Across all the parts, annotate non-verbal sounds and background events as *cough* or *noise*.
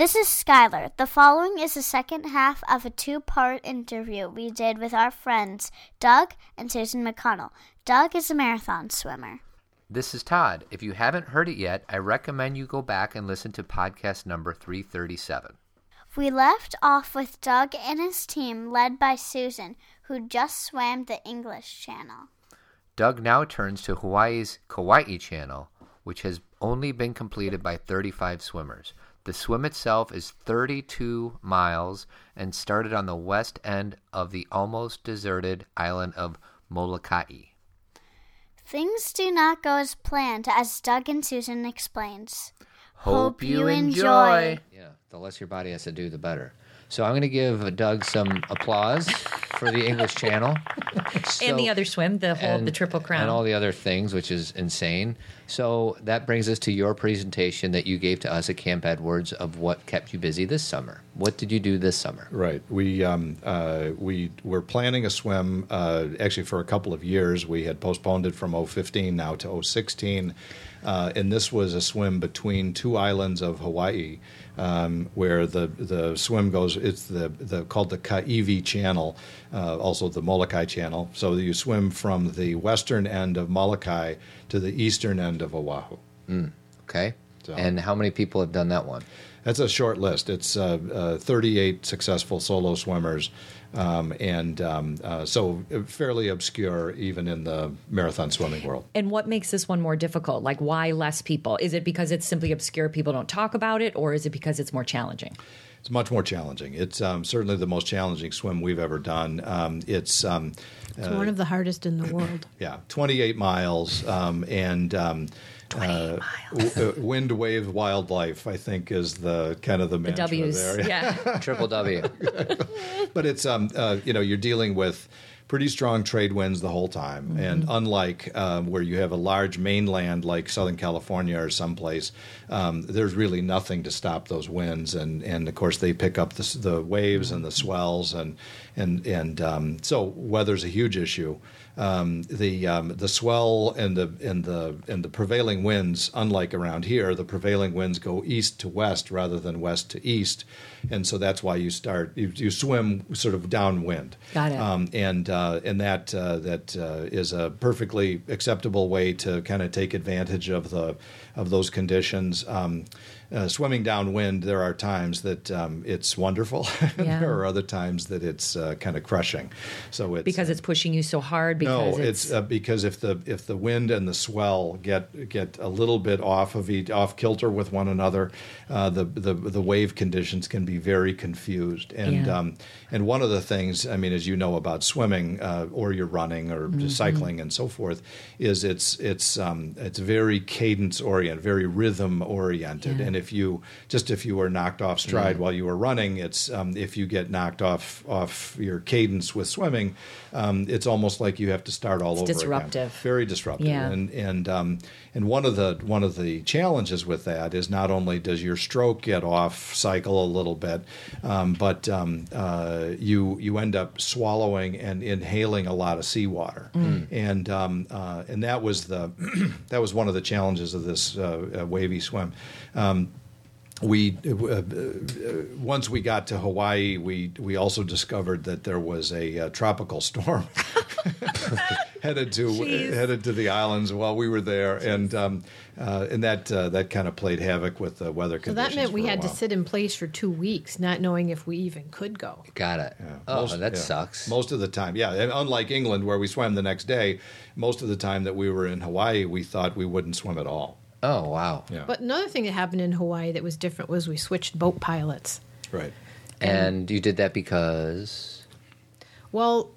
This is Skylar. The following is the second half of a two part interview we did with our friends Doug and Susan McConnell. Doug is a marathon swimmer. This is Todd. If you haven't heard it yet, I recommend you go back and listen to podcast number 337. We left off with Doug and his team, led by Susan, who just swam the English Channel. Doug now turns to Hawaii's Kaiwi Channel, which has only been completed by 35 swimmers. The swim itself is 32 miles and started on the west end of the almost deserted island of Molokai. Things do not go as planned, as Doug and Susan explains. Hope, you enjoy. Yeah, the less your body has to do, the better. So I'm going to give Doug some applause for the English Channel So- *laughs* and the other swim, the whole, the triple crown. and all the other things, which is insane. So that brings us to your presentation that you gave to us at Camp Edwards of what kept you busy this summer. What did you do this summer? Right. We um, uh, we were planning a swim uh, actually for a couple of years. We had postponed it from 015 now to 016. Uh, and this was a swim between two islands of Hawaii, um, where the, the swim goes. It's the, the called the Kaiwi Channel, uh, also the Molokai Channel. So you swim from the western end of Molokai to the eastern end of Oahu. Okay. So- And how many people have done that one? That's a short list. It's uh, uh, 38 successful solo swimmers, um, and um, uh, so fairly obscure even in the marathon swimming world. and what makes this one more difficult? Like, why less people? Is it because it's simply obscure, people don't talk about it, or is it because it's more challenging? It's much more challenging. It's um, certainly the most challenging swim we've ever done. Um, it's um, It's one of the hardest in the *clears throat* world. yeah, 28 miles, um, and um, 28 miles. w- uh, wind, wave, wildlife. I think is the kind of the The mantra W's. there. Yeah. Triple W. *laughs* but it's um uh, you know you're dealing with pretty strong trade winds the whole time. And unlike um, where you have a large mainland like southern california or someplace um, there's really nothing to stop those winds. And and of course they pick up the, the waves and the swells and and and um, so weather's a huge issue um, the um, the swell and the and the and the prevailing winds, unlike around here, the prevailing winds go east to west rather than west to east, and so that's why you start you, you swim sort of downwind. Got it. Um, and uh, and that uh, that uh, is a perfectly acceptable way to kind of take advantage of the of those conditions. Um, uh, swimming downwind, there are times that um, it's wonderful, *laughs* Yeah. there are other times that it's uh, kind of crushing. So it's because it's pushing you so hard. Because no, it's, uh, because if the if the wind and the swell get get a little bit off of each, off kilter with one another, uh, the, the the wave conditions can be very confused. And Yeah. um, and one of the things, I mean, as you know about swimming uh, or you're running or Mm-hmm. cycling and so forth, is it's it's um, it's very cadence oriented, very rhythm oriented. Yeah. And if you just if you were knocked off stride while you were running, it's um, if you get knocked off off your cadence with swimming, um, it's almost like you have to start all It's over. again. Very disruptive. Yeah. And and um, and one of the one of the challenges with that is not only does your stroke get off cycle a little bit, um, but um, uh, you you end up swallowing and inhaling a lot of seawater, and um, uh, and that was the *clears throat* that was one of the challenges of this uh, uh, wavy swim. Um, we uh, uh, once we got to Hawaii, we we also discovered that there was a uh, tropical storm *laughs* headed to headed to the islands while we were there, and um, uh, and that uh, that kind of played havoc with the weather So conditions. So that meant we had to sit in place for two weeks, not knowing if we even could go. Got it. Yeah, Oh, most- that yeah. sucks. Most of the time, yeah. And unlike England, where we swam the next day, most of the time that we were in Hawaii, we thought we wouldn't swim at all. Oh, wow. Yeah, But another thing that happened in Hawaii that was different was we switched boat pilots. right. And you did that because. Well,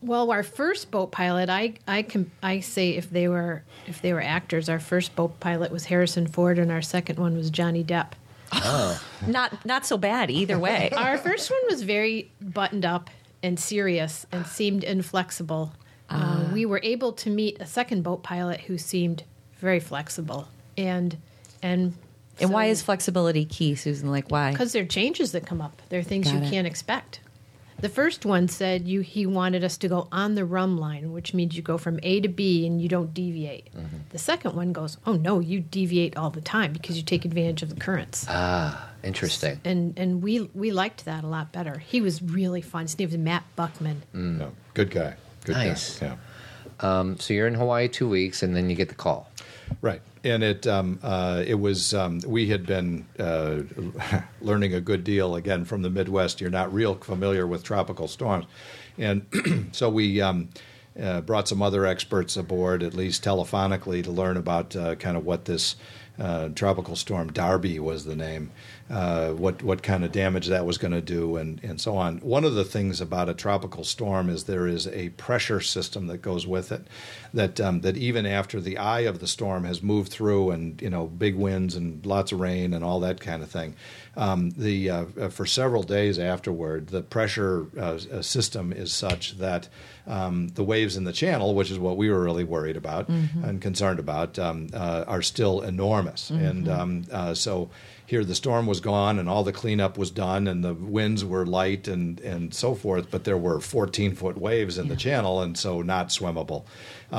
well, our first boat pilot, I I can I say if they were if they were actors, our first boat pilot was Harrison Ford, and our second one was Johnny Depp. Oh. *laughs* not not so bad either way. *laughs* Our first one was very buttoned up and serious and seemed inflexible. Uh, we were able to meet a second boat pilot who seemed very flexible and and and why is flexibility key, Susan? Like why? because there are changes that come up. There are things Got you it. can't expect. The first one said you he wanted us to go on the rhumb line, which means you go from A to B and you don't deviate. Mm-hmm. The second one goes, oh no, you deviate all the time because you take advantage of the currents. Ah. Interesting. and and we we liked that a lot better. He was really fun. His name was Matt Buckman. Yeah, good guy. Good Nice. guy. Yeah. Um, so you're in Hawaii two weeks, and then you get the call. Right, and it um, uh, it was um, we had been uh, *laughs* learning a good deal again from the Midwest. You're not real familiar with tropical storms, and *clears throat* so we um, uh, brought some other experts aboard, at least telephonically, to learn about uh, kind of what this uh, tropical storm Darby was the name, uh, what what kind of damage that was going to do, and and so on. One of the things about a tropical storm is there is a pressure system that goes with it, that um, that even after the eye of the storm has moved through, and you know big winds and lots of rain and all that kind of thing, um, the uh, uh, for several days afterward, the pressure uh, uh, system is such that um, the waves in the channel, which is what we were really worried about and concerned about, um, uh, are still enormous. And um, uh, so here the storm was gone and all the cleanup was done and the winds were light and, and so forth, but there were 14 foot waves in the channel and so not swimmable.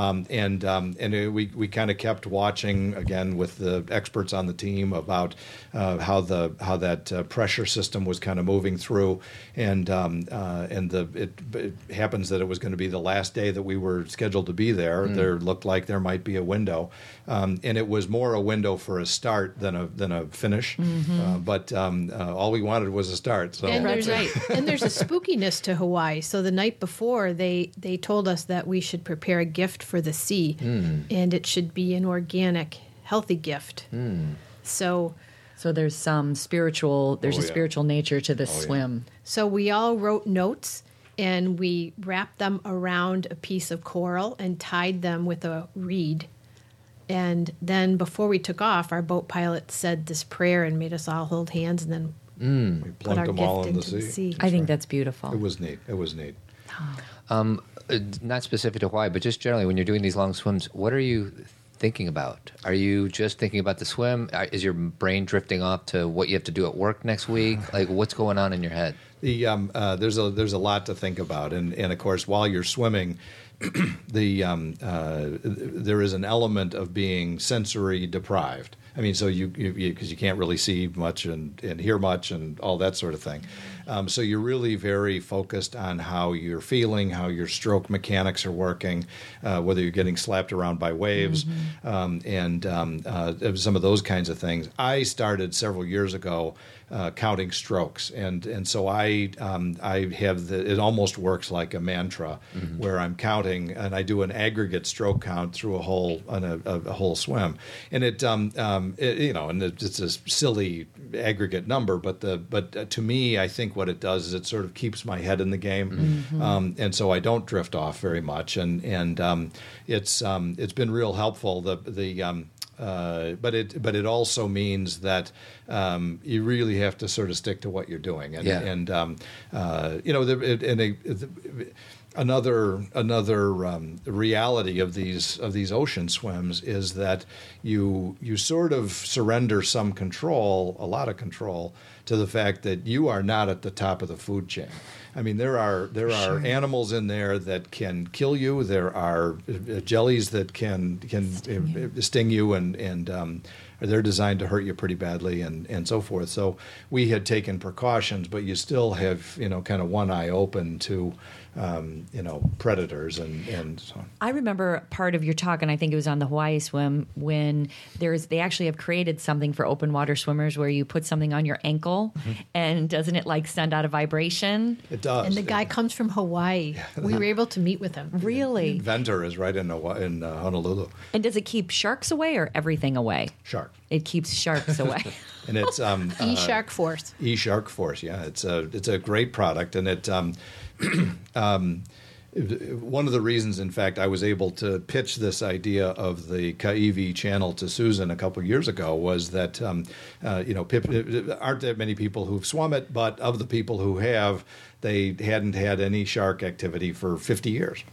Um, and um, and it, we, we kind of kept watching again with the experts on the team about uh, how the how that uh, pressure system was kind of moving through, and um, uh, and the it, it happens that it was going to be the last day that we were scheduled to be there. There looked like there might be a window, um, and it was more a window for a start than a than a finish. Uh, but um, uh, all we wanted was a start. So And there's a, *laughs* and there's a spookiness to Hawaii. So the night before, they they told us that we should prepare a gift for the sea, hmm. and it should be an organic, healthy gift. Hmm. So So there's some spiritual. There's Oh, a yeah. spiritual nature to this oh, yeah. swim. so we all wrote notes. And we wrapped them around a piece of coral and tied them with a reed. And then before we took off, our boat pilot said this prayer and made us all hold hands and then we put plunked our them gift all in the into the sea. sea. I think that's beautiful. It was neat. It was neat. Uh, not specific to Hawaii, but just generally, when you're doing these long swims, what are you thinking about? Are you just thinking about the swim? Is your brain drifting off to what you have to do at work next week? *sighs* Like, what's going on in your head? The um, uh, there's a there's a lot to think about, and and of course while you're swimming, *clears throat* the um, uh, there is an element of being sensory deprived. I mean, so you because you, 'cause you can't really see much and, and hear much and all that sort of thing. Um, so you're really very focused on how you're feeling, how your stroke mechanics are working, uh, whether you're getting slapped around by waves, um, and um, uh, some of those kinds of things. I started several years ago uh, counting strokes, and and so I um, I have the it almost works like a mantra where I'm counting and I do an aggregate stroke count through a whole on a, a, whole swim, and it, um, um, it you know and it, it's a silly aggregate number, but the but uh, to me I think what it does is it sort of keeps my head in the game, um, and so I don't drift off very much, and and um, it's um, it's been real helpful. The the um, uh, but it but it also means that um, you really have to sort of stick to what you're doing, and Yeah. and um, uh, you know, the, it, and a, the, another another um, reality of these of these ocean swims is that you you sort of surrender some control, a lot of control, to the fact that you are not at the top of the food chain. I mean, there are there are animals in there that can kill you. There are uh, jellies that can can sting you, sting you and and um, they're designed to hurt you pretty badly and and so forth. So we had taken precautions, but you still have you know kind of one eye open to um, you know predators and and so on. I remember part of your talk, and I think it was on the Hawaii swim when there's they actually have created something for open water swimmers where you put something on your ankle, and doesn't it like send out a vibration? It does. And the guy comes from Hawaii. We were able to meet with him. Really? Inventor is right in Hawa- in uh, Honolulu. And does it keep sharks away or everything away? Shark. It keeps sharks away. *laughs* And it's um, *laughs* E Shark Force. E Shark Force. Yeah, it's a it's a great product, and it um, *clears throat* um, one of the reasons, in fact, I was able to pitch this idea of the Kaiwi channel to Susan a couple of years ago was that um, uh, you know pip, aren't that many people who've swum it, but of the people who have, they hadn't had any shark activity for 50 years.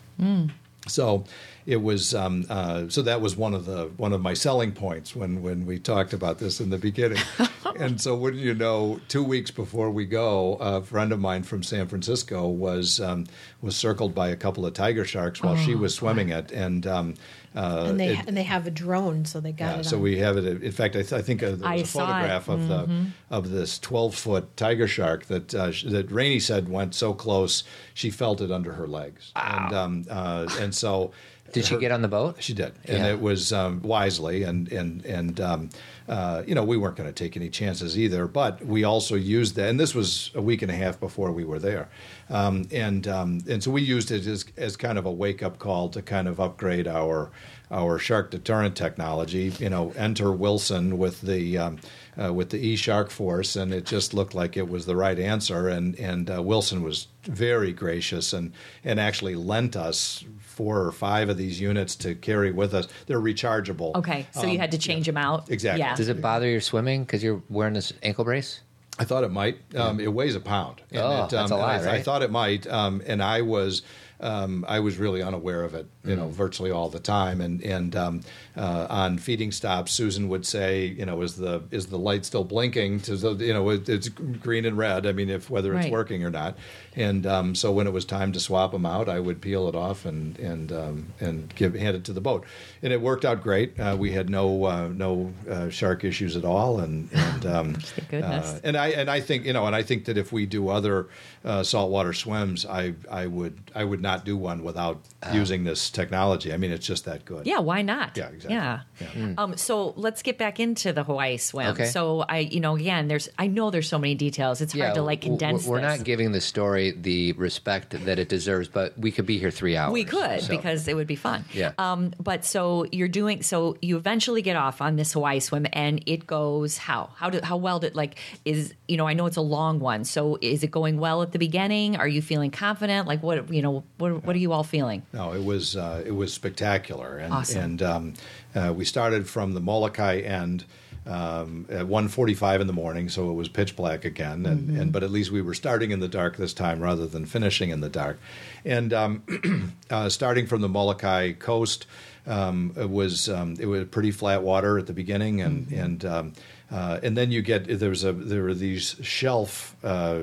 So it was um, uh, so that was one of the one of my selling points when when we talked about this in the beginning. *laughs* and so, wouldn't you know, two weeks before we go, a friend of mine from San Francisco was um, was circled by a couple of tiger sharks while she was swimming it, and. Um, uh, and they it- and they have a drone, so they got yeah, it. so on. we have it. In fact, I, th- I think uh, there I was a saw it. photograph of the of this twelve foot tiger shark that uh, sh- that Rainey said went so close she felt it under her legs, and um, uh, and so Did she her- get on the boat? She did, and Yeah. it was um, wisely, and and and um, uh, you know we weren't going to take any chances either. But we also used that, and this was a week and a half before we were there, um, and um, and so we used it as as kind of a wake up call to kind of upgrade our our shark deterrent technology. You know, enter Wilson with the um, uh, with the E Shark Force, and it just looked like it was the right answer. And and uh, Wilson was very gracious and and actually lent us four or five of these units to carry with us. They're rechargeable. Okay, so you Um, had to change them out. Exactly. Yeah. Does it bother your swimming because you're wearing this ankle brace? I thought it might. Um, It weighs a pound. And Oh, it, that's a um, lot, I, I thought it might, um, and I was. Um, I was really unaware of it, you Mm. know, virtually all the time. And and um, uh, on feeding stops, Susan would say, you know, is the is the light still blinking? To the, you know, it, it's green and red. I mean, if whether it's Right. working or not. And um, so when it was time to swap them out, I would peel it off and and um, and give hand it to the boat, and it worked out great. Uh, we had no uh, no uh, shark issues at all, and and um, *laughs* goodness. uh, and I and I think you know, and I think that if we do other uh, saltwater swims, I I would I would not do one without using this technology. I mean, it's just that good. Yeah, why not? Yeah, exactly. Yeah. Yeah. Um, so let's get back into the Hawaii swim. Okay. So I, you know, again, there's I know there's so many details. It's hard to like w- condense. We're this. not giving the story the respect that it deserves, but we could be here three hours. We could so- because it would be fun. Yeah. Um, but so you're doing so you eventually get off on this Hawaii swim and it goes how? How do how well did like is you know, I know it's a long one. So is it going well at the beginning? Are you feeling confident? Like what you know, what what are you all feeling? No, it was uh, it was spectacular, and Awesome. and um, uh, we started from the Molokai end um, at 1.45 in the morning, so it was pitch black again, and, Mm-hmm. and but at least we were starting in the dark this time rather than finishing in the dark, and um, *clears throat* uh, starting from the Molokai coast. Um, it was um, it was pretty flat water at the beginning, and Mm-hmm. and um, uh, and then you get there was a there were these shelf uh,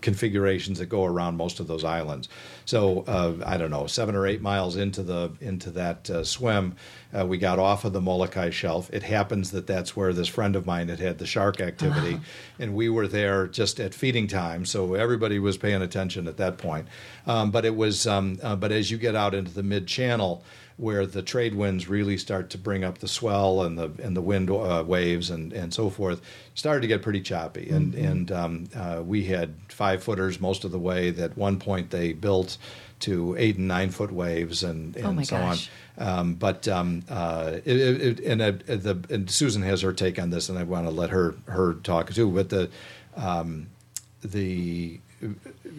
configurations that go around most of those islands. So uh, I don't know, seven or eight miles into the into that uh, swim, uh, we got off of the Molokai shelf. It happens that that's where this friend of mine had had the shark activity, and we were there just at feeding time, so everybody was paying attention at that point. Um, but it was, um, uh, but as you get out into the mid channel where the trade winds really start to bring up the swell and the and the wind uh, waves and, and so forth, started to get pretty choppy. And and um, uh, we had five footers most of the way. That one point they built to eight and nine foot waves and, and Oh so gosh. on. Um, but um, uh, it, it, it- and, uh, the, and Susan has her take on this, and I want to let her her talk too. But the um, the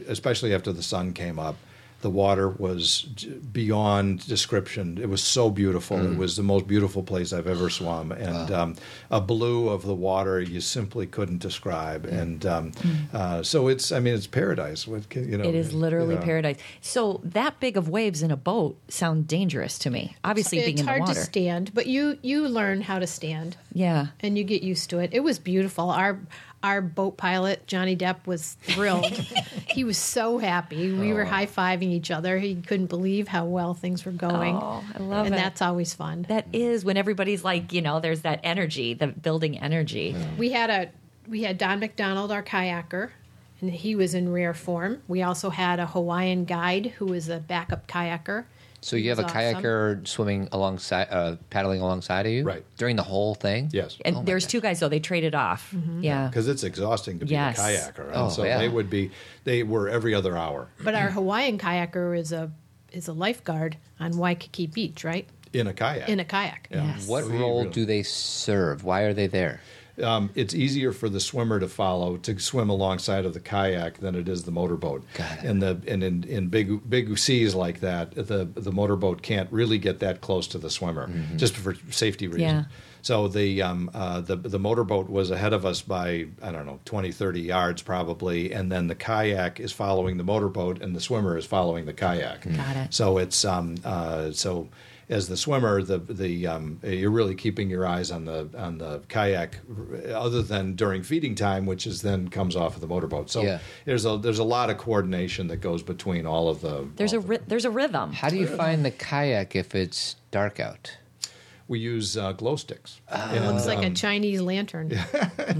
especially after the sun came up, the water was beyond description. It was so beautiful. It was the most beautiful place I've ever swum, and um, a blue of the water you simply couldn't describe. And um, uh, so it's, I mean, it's paradise. What can, you know? It is literally yeah. paradise. So that big of waves in a boat sound dangerous to me. Obviously, being it's in the water, it's hard water. to stand, but you you learn how to stand Yeah. and you get used to it. It was beautiful. Our our boat pilot Johnny Depp was thrilled. *laughs* he was so happy. We Oh. were high fiving each other. He couldn't believe how well things were going. Oh, I love and it. And that's always fun. That is when everybody's like, you know, there's that energy, the building energy. We had a we had Don McDonald, our kayaker, and he was in rare form. We also had a Hawaiian guide who was a backup kayaker. So you have a awesome. kayaker swimming alongside, uh, paddling alongside of you, Right. During the whole thing. Yes. And Oh there's God. two guys though; they traded off. Yeah. because it's exhausting to be Yes. a kayaker. And Oh, so yeah. they would be, they were every other hour But our Hawaiian kayaker is a is a lifeguard on Waikiki Beach, right? in a kayak. In a kayak. Yeah. Yes. What So role really- do they serve? Why are they there? Um, it's easier for the swimmer to follow to swim alongside of the kayak than it is the motorboat. Got it. And the and in, in big big seas like that, the the motorboat can't really get that close to the swimmer Mm-hmm. just for safety reasons. Yeah. So the um, uh, the the motorboat was ahead of us by I don't know 20 30 yards probably and then the kayak is following the motorboat and the swimmer is following the kayak. Got it. So it's um uh, so as the swimmer, the the um, you're really keeping your eyes on the on the kayak, other than during feeding time, which is then comes off of the motorboat. So Yeah. there's a there's a lot of coordination that goes between all of the. There's a the- ry- there's a rhythm. How do you find the kayak if it's dark out? We use uh, glow sticks. It looks like a um, Chinese lantern. *laughs*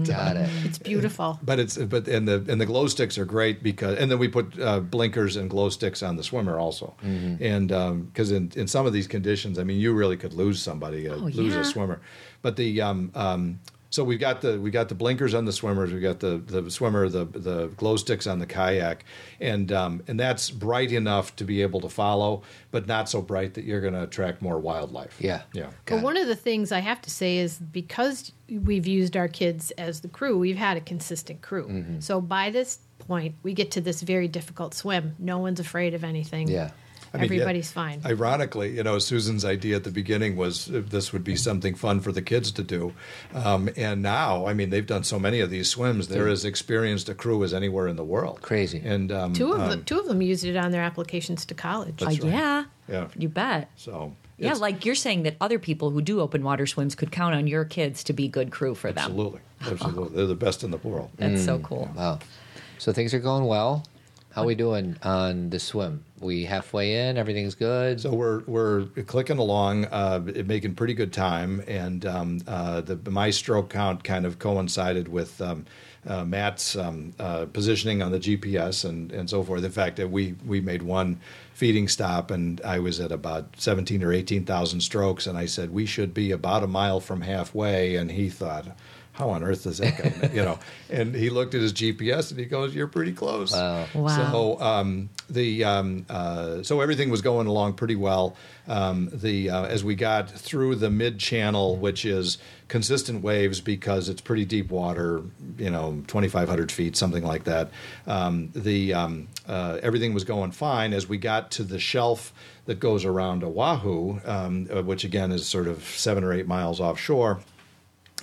Got it. It's beautiful. But it's but and the and the glow sticks are great because and then we put uh, blinkers and glow sticks on the swimmer also, and because in in some of these conditions, I mean, you really could lose somebody, uh, lose yeah. a swimmer. But the um, um, so we've got the we got the blinkers on the swimmers, We've got the the swimmer, the the glow sticks on the kayak, and um, and that's bright enough to be able to follow, but not so bright that you're going to attract more wildlife. Yeah. yeah. Got But it. one of the things I have to say is because we've used our kids as the crew, we've had a consistent crew. Mm-hmm. So by this point, we get to this very difficult swim. No one's afraid of anything. Yeah. I mean, yeah, Everybody's fine. Ironically, you know, Susan's idea at the beginning was uh, this would be something fun for the kids to do, um, and now, I mean, they've done so many of these swims. They're as experienced a crew as anywhere in the world. Crazy. And um, two of um, them, two of them used it on their applications to college. Uh, right. yeah. Yeah. You bet. so Yeah, it's- like you're saying that other people who do open water swims could count on your kids to be good crew for them. absolutely, *laughs* absolutely, they're the best in the world. That's so cool. Wow. So things are going well. How we doing on the swim? We halfway in. Everything's good. So we're we're clicking along, uh, making pretty good time, and um, uh, the my stroke count kind of coincided with um, uh, Matt's um, uh, positioning on the GPS and, and so forth. The fact, that we we made one feeding stop, and I was at about seventeen or eighteen thousand strokes, and I said we should be about a mile from halfway, and he thought. How on earth is that going? *laughs* you know, and he looked at his GPS and he goes, "You're pretty close." Wow. Wow. So um, the um, uh, so everything was going along pretty well. Um, the uh, as we got through the mid channel, which is consistent waves because it's pretty deep water, you know, 2,500 feet, something like that. Um, the um, uh, everything was going fine as we got to the shelf that goes around Oahu, um, uh, which again is sort of seven or eight miles offshore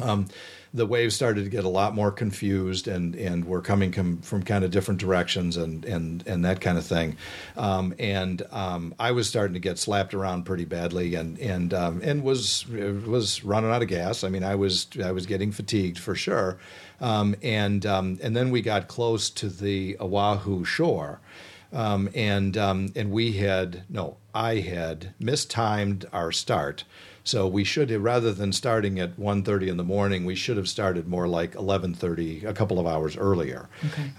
um, the waves started to get a lot more confused and, and were coming com- from kind of different directions and, and, and that kind of thing. Um, and um, I was starting to get slapped around pretty badly and and um, and was was running out of gas. I mean, I was I was getting fatigued for sure. Um, and um, and then we got close to the Oahu shore. Um, and um, and we had no, I had mistimed our start, so we should have rather than starting at 1.30 in the morning, we should have started more like eleven thirty, a couple of hours earlier,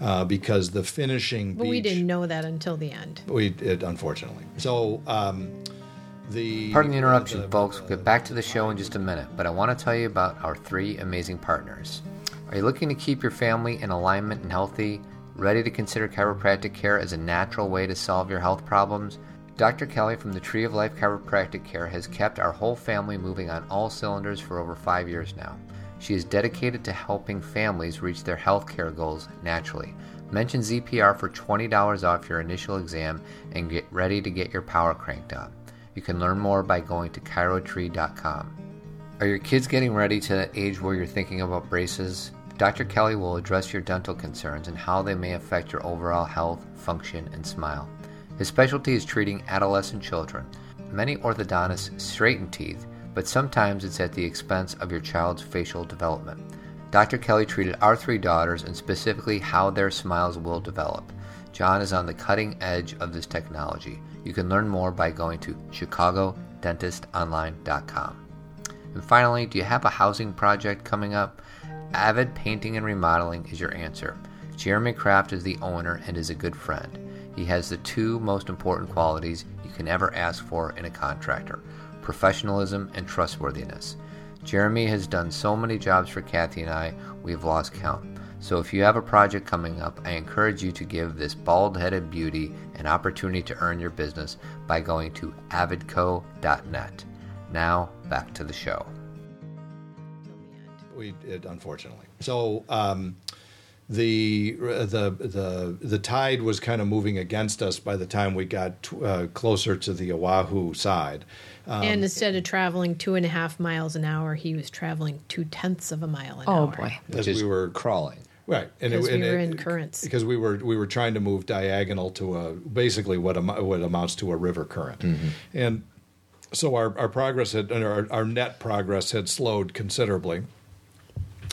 uh, because the finishing. but we didn't know that until the end. We it, unfortunately. So um, the Pardon the interruption, the- folks. We'll get back to the show in just a minute, but I want to tell you about our three amazing partners. Are you looking to keep your family in alignment and healthy? Ready to consider chiropractic care as a natural way to solve your health problems? Dr. Kelly from the Tree of Life Chiropractic Care has kept our whole family moving on all cylinders for over five years now. She is dedicated to helping families reach their health care goals naturally. Mention ZPR for $20 off your initial exam and get ready to get your power cranked up. You can learn more by going to chirotree.com. Are your kids getting ready to age where you're thinking about braces? Dr. Kelly will address your dental concerns and how they may affect your overall health, function, and smile. His specialty is treating adolescent children. Many orthodontists straighten teeth, but sometimes it's at the expense of your child's facial development. Dr. Kelly treated our three daughters and specifically how their smiles will develop. John is on the cutting edge of this technology. You can learn more by going to chicagodentistonline.com. And finally, do you have a housing project coming up? Avid Painting and Remodeling is your answer. Jeremy Kraft is the owner and is a good friend. He has the two most important qualities you can ever ask for in a contractor professionalism and trustworthiness. Jeremy has done so many jobs for Cathy and I, we've lost count. So if you have a project coming up, I encourage you to give this bald headed beauty an opportunity to earn your business by going to avidco.net. Now, back to the show. We it, unfortunately. So um, the the the the tide was kind of moving against us by the time we got uh, closer to the Oahu side. Um, and instead of traveling two and a half miles an hour, he was traveling two tenths of a mile an Oh hour. Oh boy. as Which is we were crawling. right, and Because and we were in currents. because we were we were trying to move diagonal to a basically what am, what amounts to a river current, Mm-hmm. and so our, our progress had our, our net progress had slowed considerably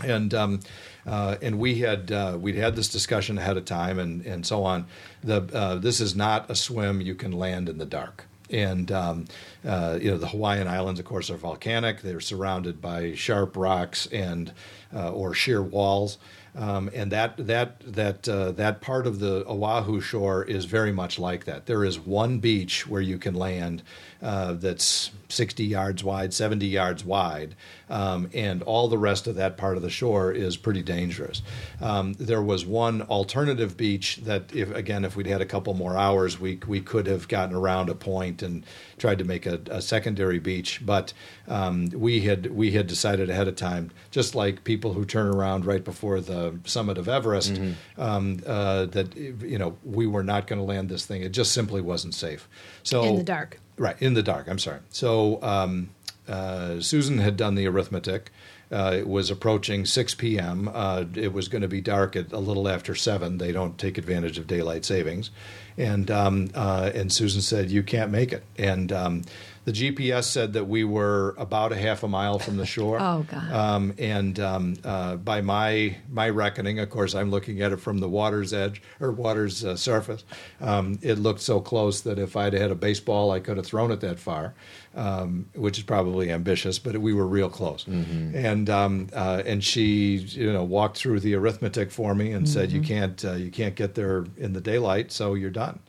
and um, uh, and we had uh, we'd had this discussion ahead of time and and so on. The uh, this is not a swim you can land in the dark. And um, uh, you know the Hawaiian Islands, of course, are volcanic. They're surrounded by sharp rocks and uh, or sheer walls. Um, and that that that uh, that part of the Oahu shore is very much like that. There is one beach where you can land uh, that's 60 yards wide, 70 yards wide, um, and all the rest of that part of the shore is pretty dangerous. Um, there was one alternative beach that, if again, if we'd had a couple more hours, we we could have gotten around a point and tried to make a, a secondary beach, but um, we had we had decided ahead of time, just like people who turn around right before the summit of Everest, Mm-hmm. um, uh, that you know we were not going to land this thing. It just simply wasn't safe. So In the dark. right in the dark. I'm sorry. So um, uh, Susan had done the arithmetic. Uh, it was approaching 6 p.m. Uh, it was going to be dark at a little after seven. They don't take advantage of daylight savings, and um, uh, and Susan said you can't make it. And um, the GPS said that we were about a half a mile from the shore. *laughs* Oh, God. Um, and um, uh, by my my reckoning, of course, I'm looking at it from the water's edge or water's uh, surface. Um, it looked so close that if I'd had a baseball, I could have thrown it that far, um, which is probably ambitious, but we were real close. And um, uh, and she, you know, walked through the arithmetic for me and said, "You can't uh, you can't get there in the daylight, so you're done."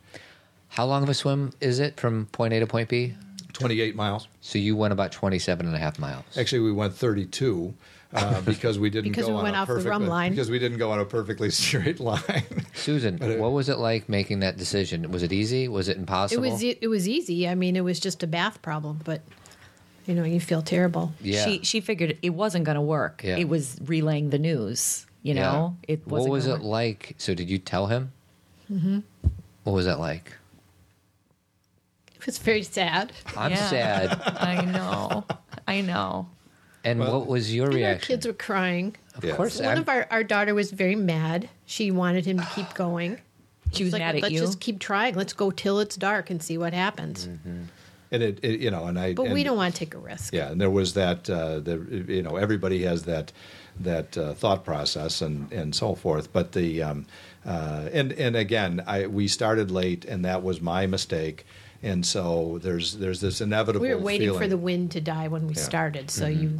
How long of a swim is it from point A to point B? 28 miles. So you went about 27 and a half miles. Actually, we went 32 uh, *laughs* because we didn't Because go we on a off the perfect rhumb line. because we didn't go on a perfectly *laughs* straight line. Susan, what was it like making that decision? Was it easy? Was it impossible? It impossible? was it was easy. I mean, it was just a bath problem, but you know, you feel terrible. yeah. She she figured it wasn't going to work. Yeah. It was relaying the news. You Yeah. know, it wasn't. What was it work. like? So did you tell him? Mm-hmm. What was that like? It was very sad. I'm Yeah. sad. I know. *laughs* I know. And what was your And our kids were crying. of Yeah. course, One I'm- of our, our daughter was very mad. She wanted him to *sighs* keep going. She was like, mad at let's you. just keep trying. Let's go till it's dark and see what happens. and it, it, you know, and I. But and, we don't want to take a risk. Yeah, and there was that. Uh, the you know everybody has that that uh, thought process and and so forth. But the um, uh, and and again, I we started late, and that was my mistake. And so there's there's this inevitable. We were waiting for the wind to die when we Yeah. started. So Mm-hmm. you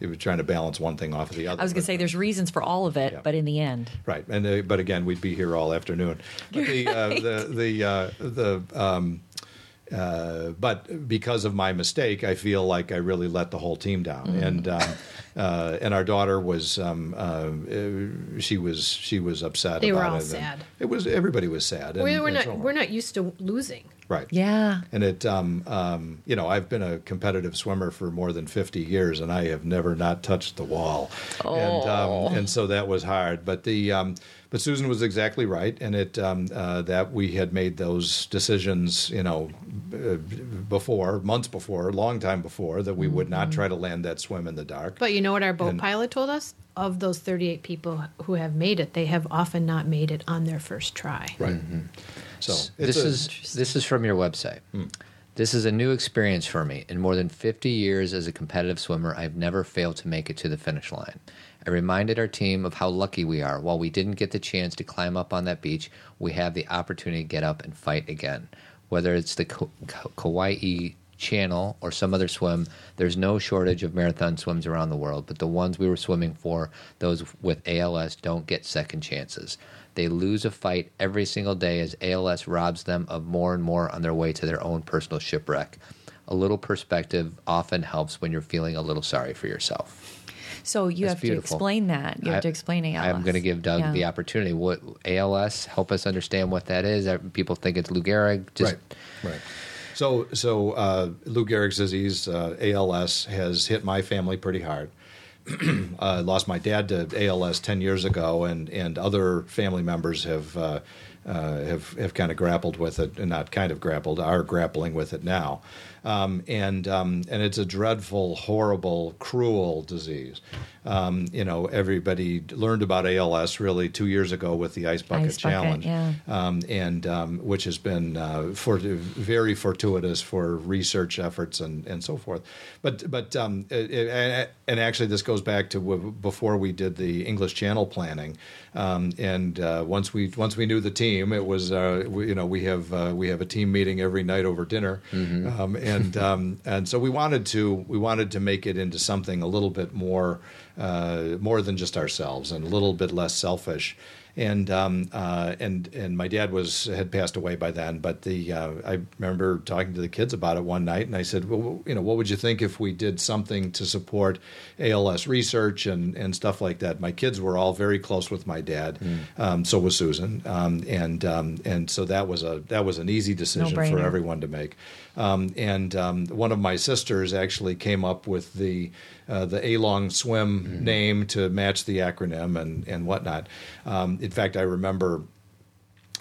You were trying to balance one thing off of the other. I was going to say there's reasons for all of it, Yeah. but in the end, Right, and uh, but again, we'd be here all afternoon. But the uh, the the uh, the um, uh, but because of my mistake, I feel like I really let the whole team down. Mm-hmm. And um, uh, and our daughter was um, uh, uh, she was she was upset. They were about all it. And sad. It was everybody was sad. And, we we're not so we're not used to losing. Right. yeah. And it, um, um, you know, I've been a competitive swimmer for more than 50 years, and I have never not touched the wall. And, Oh. um, and so that was hard. But the, um, but Susan was exactly right, and it um, uh, that we had made those decisions, you know, uh, before months before, a long time before, that we would Mm-hmm. not try to land that swim in the dark. But you know what our boat And- pilot told us? Of those 38 people who have made it, they have often not made it on their first try. right. So this a- is this is from your website. Hmm. This is a new experience for me. In more than 50 years as a competitive swimmer, I've never failed to make it to the finish line. I reminded our team of how lucky we are. While we didn't get the chance to climb up on that beach, we have the opportunity to get up and fight again. Whether it's the Ka- Ka- Kaiwi Channel or some other swim, there's no shortage of marathon swims around the world, but the ones we were swimming for, those with ALS, don't get second chances. They lose a fight every single day as ALS robs them of more and more on their way to their own personal shipwreck. A little perspective often helps when you're feeling a little sorry for yourself. So you That's have beautiful. to explain that. You have I- to explain ALS. I'm going to give Doug Yeah. the opportunity. What ALS? Help us understand what that is. People think it's Lou Gehrig. Just right, right. So, so uh, Lou Gehrig's disease, uh, ALS, has hit my family pretty hard. I *clears throat* lost my dad to ALS ten years ago, and and other family members have uh, uh, have have kind of grappled with it, and not kind of grappled, are grappling with it now. Um, and um, and it's a dreadful, horrible, cruel disease. Um, you know, everybody learned about ALS really two years ago with the Ice Bucket Ice Bucket, Challenge, yeah. um, and um, which has been uh, for, very fortuitous for research efforts and, and so forth. But but um, it, it, and actually, this goes back to w- before we did the English Channel planning, um, and uh, once we once we knew the team, it was uh, we, you know we have uh, we have a team meeting every night over dinner, um, and *laughs* um, and so we wanted to we wanted to make it into something a little bit more uh, more than just ourselves and a little bit less selfish. And um, uh, and and my dad was had passed away by then, but the uh, I remember talking to the kids about it one night, and I said, well, you know, what would you think if we did something to support ALS research and and stuff like that? My kids were all very close with my dad, um, so was Susan, um, and um, and so that was a that was an easy decision for No-brainer. everyone to make. Um, and um, one of my sisters actually came up with the uh, the A Long Swim name to match the acronym and and whatnot. Um, in fact, I remember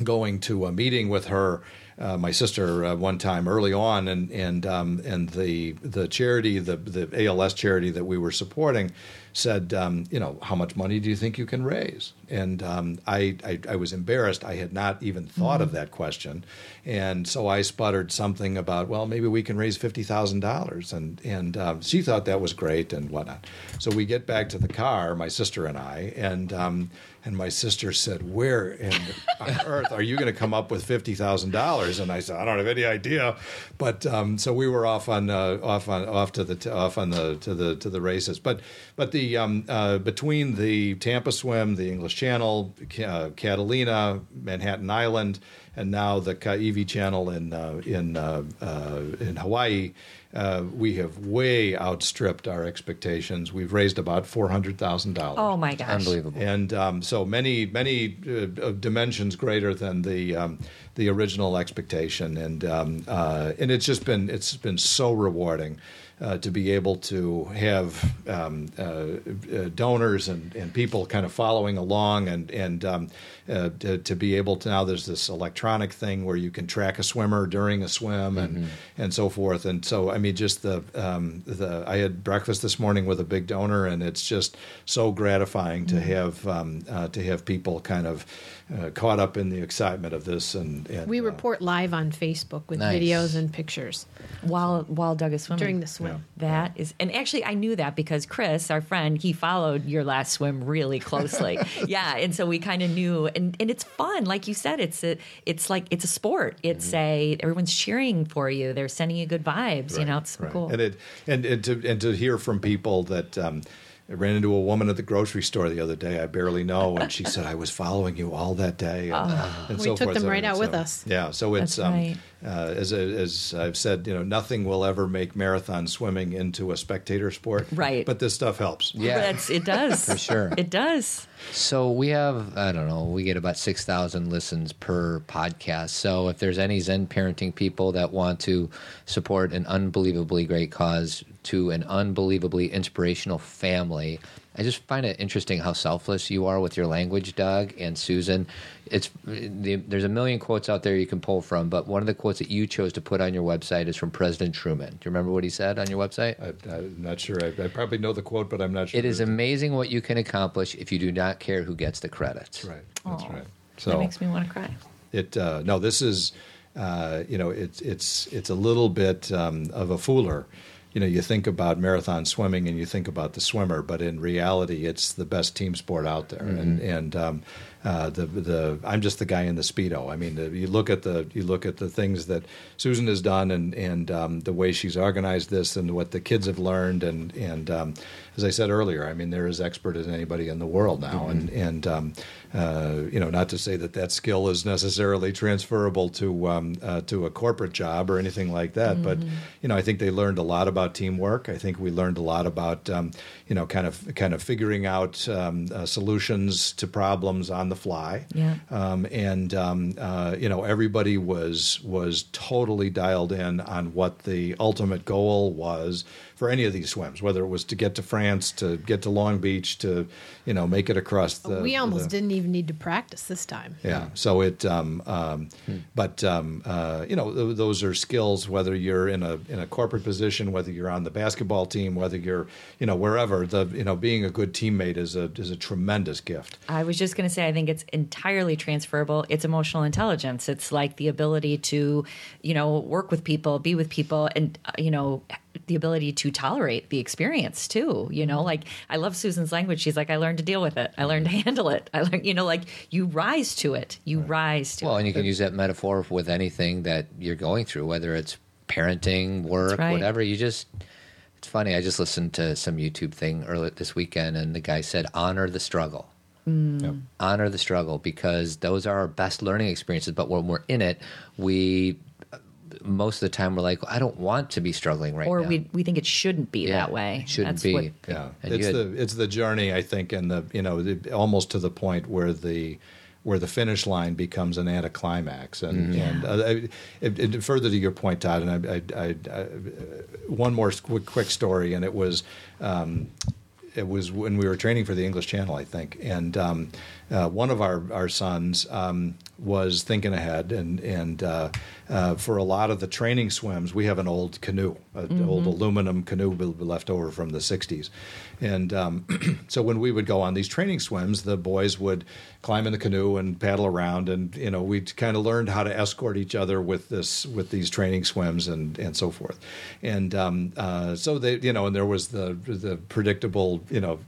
going to a meeting with her, uh, my sister, uh, one time early on, and and um, and the the charity, the the ALS charity that we were supporting, said, um, you know, how much money do you think you can raise? And um, I, I I was embarrassed. I had not even thought of that question, and so I sputtered something about, well, maybe we can raise fifty thousand dollars, and and um, she thought that was great and whatnot. So we get back to the car, my sister and I, and. Um, and my sister said, "Where in on *laughs* earth are you going to come up with fifty thousand dollars?" And I said, "I don't have any idea." But um, so we were off on uh, off on off to the t- off on the to the to the races. But but the um, uh, between the Tampa Swim, the English Channel, uh, Catalina, Manhattan Island, and now the Kaiwi Channel in uh, in uh, uh, in Hawaii. Uh, we have way outstripped our expectations. We've raised about four hundred thousand dollars Oh my gosh. Unbelievable. and um, so many many uh, dimensions greater than the um, the original expectation and um, uh, and it's just been it's been so rewarding uh, to be able to have um, uh, uh, donors and, and people kind of following along and and um, uh, to, to be able to now there's this electronic thing where you can track a swimmer during a swim and and so forth. And so I mean just the um, the I had breakfast this morning with a big donor and it's just so gratifying to have um, uh, to have people kind of uh, caught up in the excitement of this and, and We uh, report live on Facebook with Nice. videos and pictures While while Doug is swimming during the swim. That is, and actually, I knew that because Chris, our friend, he followed your last swim really closely. *laughs* yeah, and so we kind of knew, and and it's fun, like you said, it's a, it's like it's a sport. It's Mm-hmm. a everyone's cheering for you. They're sending you good vibes. You know, it's Right. cool. And it and, and to and to hear from people that um, I ran into a woman at the grocery store the other day I barely know, and she said I was following you all that day. And, and We so took forth. them So right out it's, with us. Yeah, so it's That's um, right. uh, as as I've said, you know, nothing will ever make marathon swimming into a spectator sport. Right. But this stuff helps. Yeah. That's, it does *laughs* For sure. It does. So we have, I don't know, we get about 6,000 listens per podcast. So if there's any Zen parenting people that want to support an unbelievably great cause to an unbelievably inspirational family, I just find it interesting how selfless you are with your language, Doug and Susan. It's the, there's a million quotes out there you can pull from, but one of the quotes that you chose to put on your website is from President Truman. Do you remember what he said on your website? I, I'm not sure. I, I probably know the quote, but I'm not sure. It is amazing what you can accomplish if you do not care who gets the credit. That's right. That's Aw. right. that makes me want to cry. It uh, no, this is uh, you know it's it's it's a little bit um, of a fooler. You know, you think about marathon swimming and you think about the swimmer, but in reality, it's the best team sport out there. And and um, uh, the the I'm just the guy in the speedo. I mean, the, you look at the you look at the things that Susan has done and and um, the way she's organized this and what the kids have learned and and um, as I said earlier, I mean, they're as expert as anybody in the world now. And and um, uh, you know, not to say that that skill is necessarily transferable to um, uh, to a corporate job or anything like that, but you know, I think they learned a lot about teamwork. I think we learned a lot about um, you know, kind of kind of figuring out um, uh, solutions to problems on the fly. Yeah. Um, and um, uh, you know everybody was was totally dialed in on what the ultimate goal was for any of these swims, whether it was to get to France, to get to Long Beach, to you know make it across the. we almost the- didn't even need to practice this time. yeah. So it, um, um, but um, uh, you know, th- those are skills. Whether you're in a in a corporate position, whether you're on the basketball team, whether you're you know wherever, the you know being a good teammate is a is a tremendous gift. I was just going to say, I think it's entirely transferable. It's emotional intelligence. It's like the ability to, you know, work with people, be with people, and, uh, you know, the ability to tolerate the experience too. You know, mm-hmm. like I love Susan's language. She's like, I learned to deal with it. I learned to handle it. I learned, you know, like you rise to it. You rise to Well, it. Well, and you can use that metaphor with anything that you're going through, whether it's parenting, work, right. whatever. You just, it's funny. I just listened to some YouTube thing earlier this weekend, and the guy said, honor the struggle. Mm. Yep. Honor the struggle because those are our best learning experiences. But when we're in it, we, most of the time, we're like, I don't want to be struggling right or now. Or we we think it shouldn't be Yeah, that way. It shouldn't That's be. what- Yeah, And it's you the it's the journey I think, and the you know the, almost to the point where the where the finish line becomes an anticlimax, and and uh, I- it, it, further to your point, Todd, and I, I, I, I one more quick, quick story, and it was. Um, it was when we were training for the English Channel, I think, and um, uh, one of our our sons um, was thinking ahead, and and uh, uh, for a lot of the training swims, we have an old canoe, an old aluminum canoe left over from the '60s, and um, *clears throat* so when we would go on these training swims, the boys would climb in the canoe and paddle around, and you know we kind of learned how to escort each other with this with these training swims and and so forth, and um, uh, so they you know and there was the the predictable you know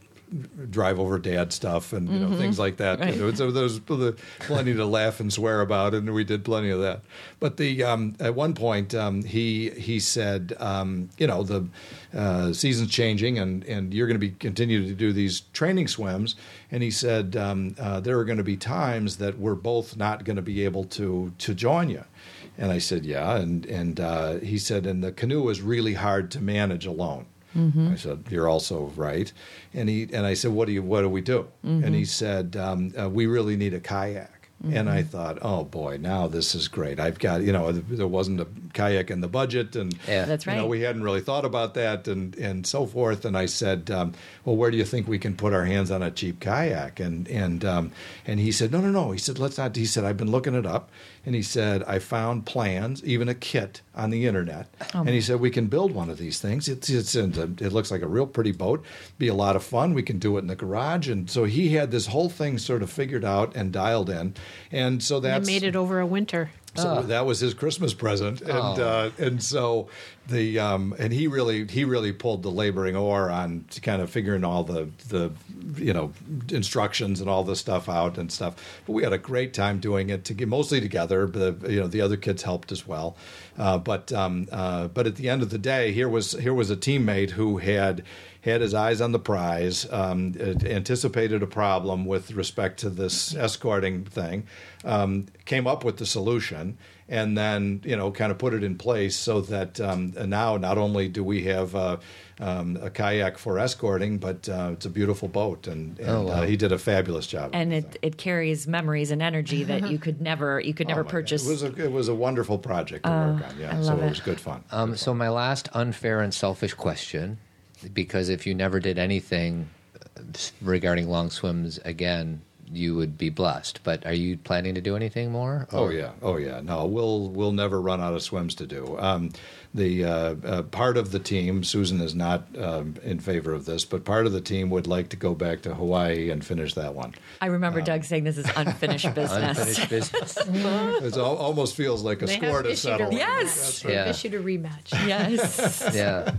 drive over dad stuff and you know things like that. You know, so there's plenty to laugh and swear about, and we did plenty of that. But the um, at one point um, he he said, um, you know, the uh, season's changing, and and you're going to be continue to do these training swims. And he said um, uh, there are going to be times that we're both not going to be able to to join you. And I said, yeah. And and uh, he said, and the canoe is really hard to manage alone. I said, "You're also right." And he and I said, "What do you? What do we do?" And he said, um, uh, "We really need a kayak." And I thought, "Oh boy, now this is great. I've got you know there wasn't a kayak in the budget, and Yeah. That's you know, we hadn't really thought about that, and and so forth." And I said, um, "Well, where do you think we can put our hands on a cheap kayak?" And and um, and he said, "No, no, no." He said, "Let's not." He said, "I've been looking it up." And he said, I found plans, even a kit on the internet. Oh, and he said, we can build one of these things. It's, it's in the, it looks like a real pretty boat. Be a lot of fun. We can do it in the garage. And so he had this whole thing sort of figured out and dialed in. And so that's made it over a winter. So that was his Christmas present, and uh, and so the um, and he really he really pulled the laboring oar on to kind of figuring all the the you know instructions and all the stuff out and stuff. But we had a great time doing it to get mostly together. But you know the other kids helped as well. Uh, but um, uh, but at the end of the day, here was here was a teammate who had had his eyes on the prize, um, anticipated a problem with respect to this escorting thing, um, came up with the solution, and then you know kind of put it in place so that um, now not only do we have uh, um, a kayak for escorting, but uh, it's a beautiful boat, and, and Oh, wow. uh, he did a fabulous job. and with it, it carries memories and energy that you could never you could *laughs* Oh never my God. purchase. It was a it was a wonderful project to work on. Yeah, I so it it. was good fun. Um, so my last unfair and selfish question, because if you never did anything uh, regarding long swims again, you would be blessed. But are you planning to do anything more? Oh yeah, oh yeah. No, we'll we'll never run out of swims to do. Um, the uh, uh, part of the team, Susan is not um, in favor of this, but part of the team would like to go back to Hawaii and finish that one. I remember Doug saying this is unfinished *laughs* business. Unfinished business. *laughs* It al- almost feels like a They score to settle. a Yes. They've Yeah. issued a rematch. yes. *laughs* yeah.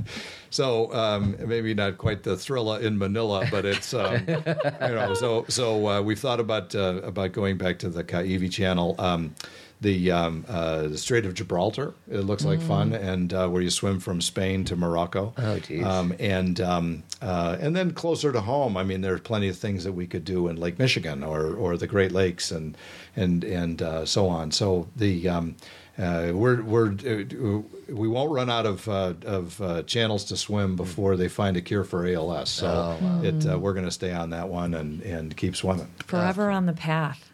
So um, maybe not quite the thriller in Manila, but it's um, you know. So so uh, we've thought about uh, about going back to the Kaiwi Channel. Um, the um, uh, the Strait of Gibraltar. It looks like fun, and uh, where you swim from Spain to Morocco. Oh, geez. Um, and um, uh, and then closer to home, I mean, there's plenty of things that we could do in Lake Michigan or or the Great Lakes and and and uh, so on. So the um, uh, we're we're uh, we won't run out of uh, of uh, channels to swim before they find a cure for ALS. So it uh, we're going to stay on that one and and keep swimming. Forever on the path.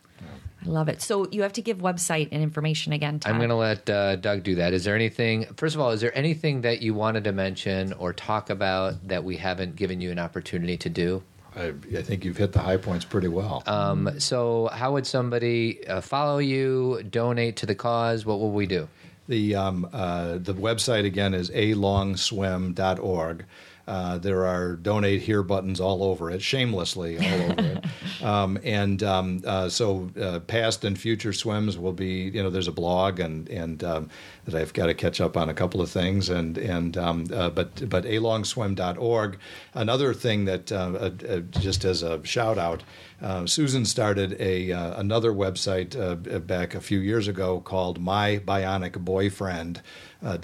I love it. So you have to give website and information again. Todd. I'm going to let uh, Doug do that. Is there anything, first of all, is there anything that you wanted to mention or talk about that we haven't given you an opportunity to do? I, I think you've hit the high points pretty well. Um, so, how would somebody uh, follow you, donate to the cause? What will we do? The um, uh, the website again is alongswim.org. Uh, there are donate here buttons all over it, shamelessly all over it. *laughs* Um, and um, uh, so uh, past and future swims will be, you know, there's a blog and and um, that I've got to catch up on a couple of things. And and um, uh, but but alongswim.org. Another thing that uh, uh, uh, just as a shout out. Uh, Susan started a uh, another website uh, back a few years ago called My Bionic Boyfriend. Uh,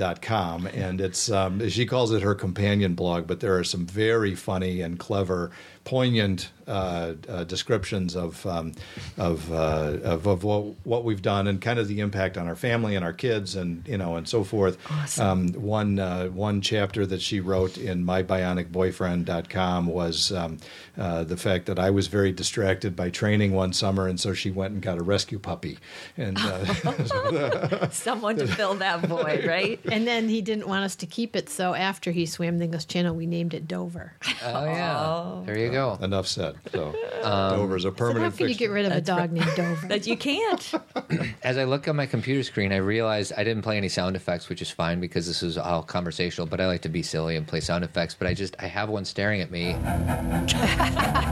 and it's um, she calls it her companion blog but there are some very funny and clever poignant uh, uh, descriptions of um, of, uh, of of what, what we've done and kind of the impact on our family and our kids and you know and so forth. Um, one uh, one chapter that she wrote in mybionicboyfriend.com was um, uh, the fact that I was very distracted by training one summer and so she went and got a rescue puppy and uh, *laughs* Someone to fill that void, right? *laughs* And then he didn't want us to keep it, so after he swam the English Channel, we named it Dover. Oh, yeah. There you go. Enough said. So Um, is a So permanent how can you fixture. get rid of a dog named Dover? *laughs* that you can't. *clears throat* As I look on my computer screen, I realized I didn't play any sound effects, which is fine because this is all conversational. But I like to be silly and play sound effects. But I just I have one staring at me. *laughs*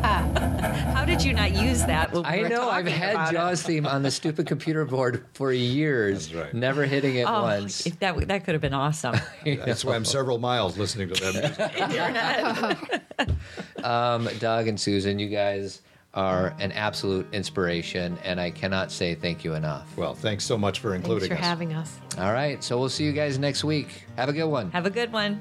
How did you not use that? when we I were know I've talking had about it? Jaws theme on the stupid computer board for years, That's right. never hitting it Oh, once. if that that could have been awesome. That's why I'm several miles listening to that *laughs* music. Um, Doug and Susan, you guys are an absolute inspiration, and I cannot say thank you enough. Well, thanks so much for Thanks including for us. having us. All right, so we'll see you guys next week. Have a good one. Have a good one.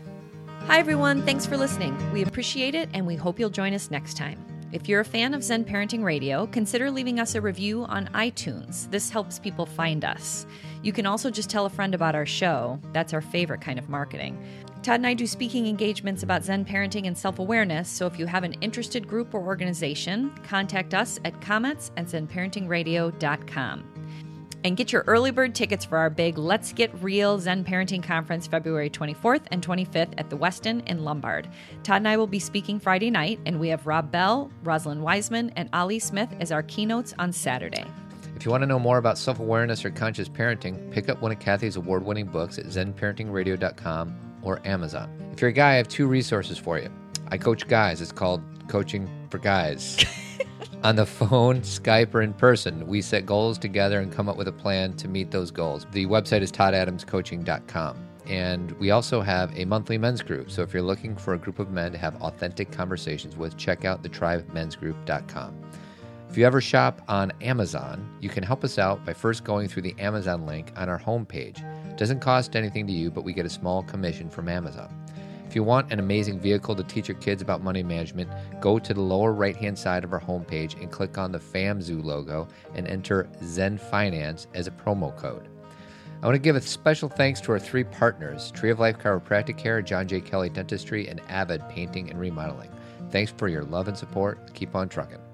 Hi, everyone. Thanks for listening. We appreciate it, and we hope you'll join us next time. If you're a fan of Zen Parenting Radio, consider leaving us a review on iTunes. This helps people find us. You can also just tell a friend about our show. That's our favorite kind of marketing. Todd and I do speaking engagements about Zen parenting and self awareness, so if you have an interested group or organization, contact us at comments at zenparentingradio.com. And get your early bird tickets for our big Let's Get Real Zen Parenting Conference February 24th and 25th at the Westin in Lombard. Todd and I will be speaking Friday night, and we have Rob Bell, Rosalind Wiseman, and Ali Smith as our keynotes on Saturday. If you want to know more about self awareness or conscious parenting, pick up one of Cathy's award winning books at zenparentingradio.com or Amazon. If you're a guy, I have two resources for you. I coach guys, it's called Coaching for Guys. *laughs* On the phone, Skype, or in person, we set goals together and come up with a plan to meet those goals. The website is toddadamscoaching.com. And we also have a monthly men's group. So if you're looking for a group of men to have authentic conversations with, check out thethrivemensgroup.com. If you ever shop on Amazon, you can help us out by first going through the Amazon link on our homepage. Doesn't cost anything to you, but we get a small commission from Amazon. If you want an amazing vehicle to teach your kids about money management, go to the lower right hand side of our homepage and click on the FamZoo logo and enter Zen Finance as a promo code. I want to give a special thanks to our three partners Tree of Life Chiropractic Care, John J. Kelly Dentistry, and Avid Painting and Remodeling. Thanks for your love and support. Keep on trucking.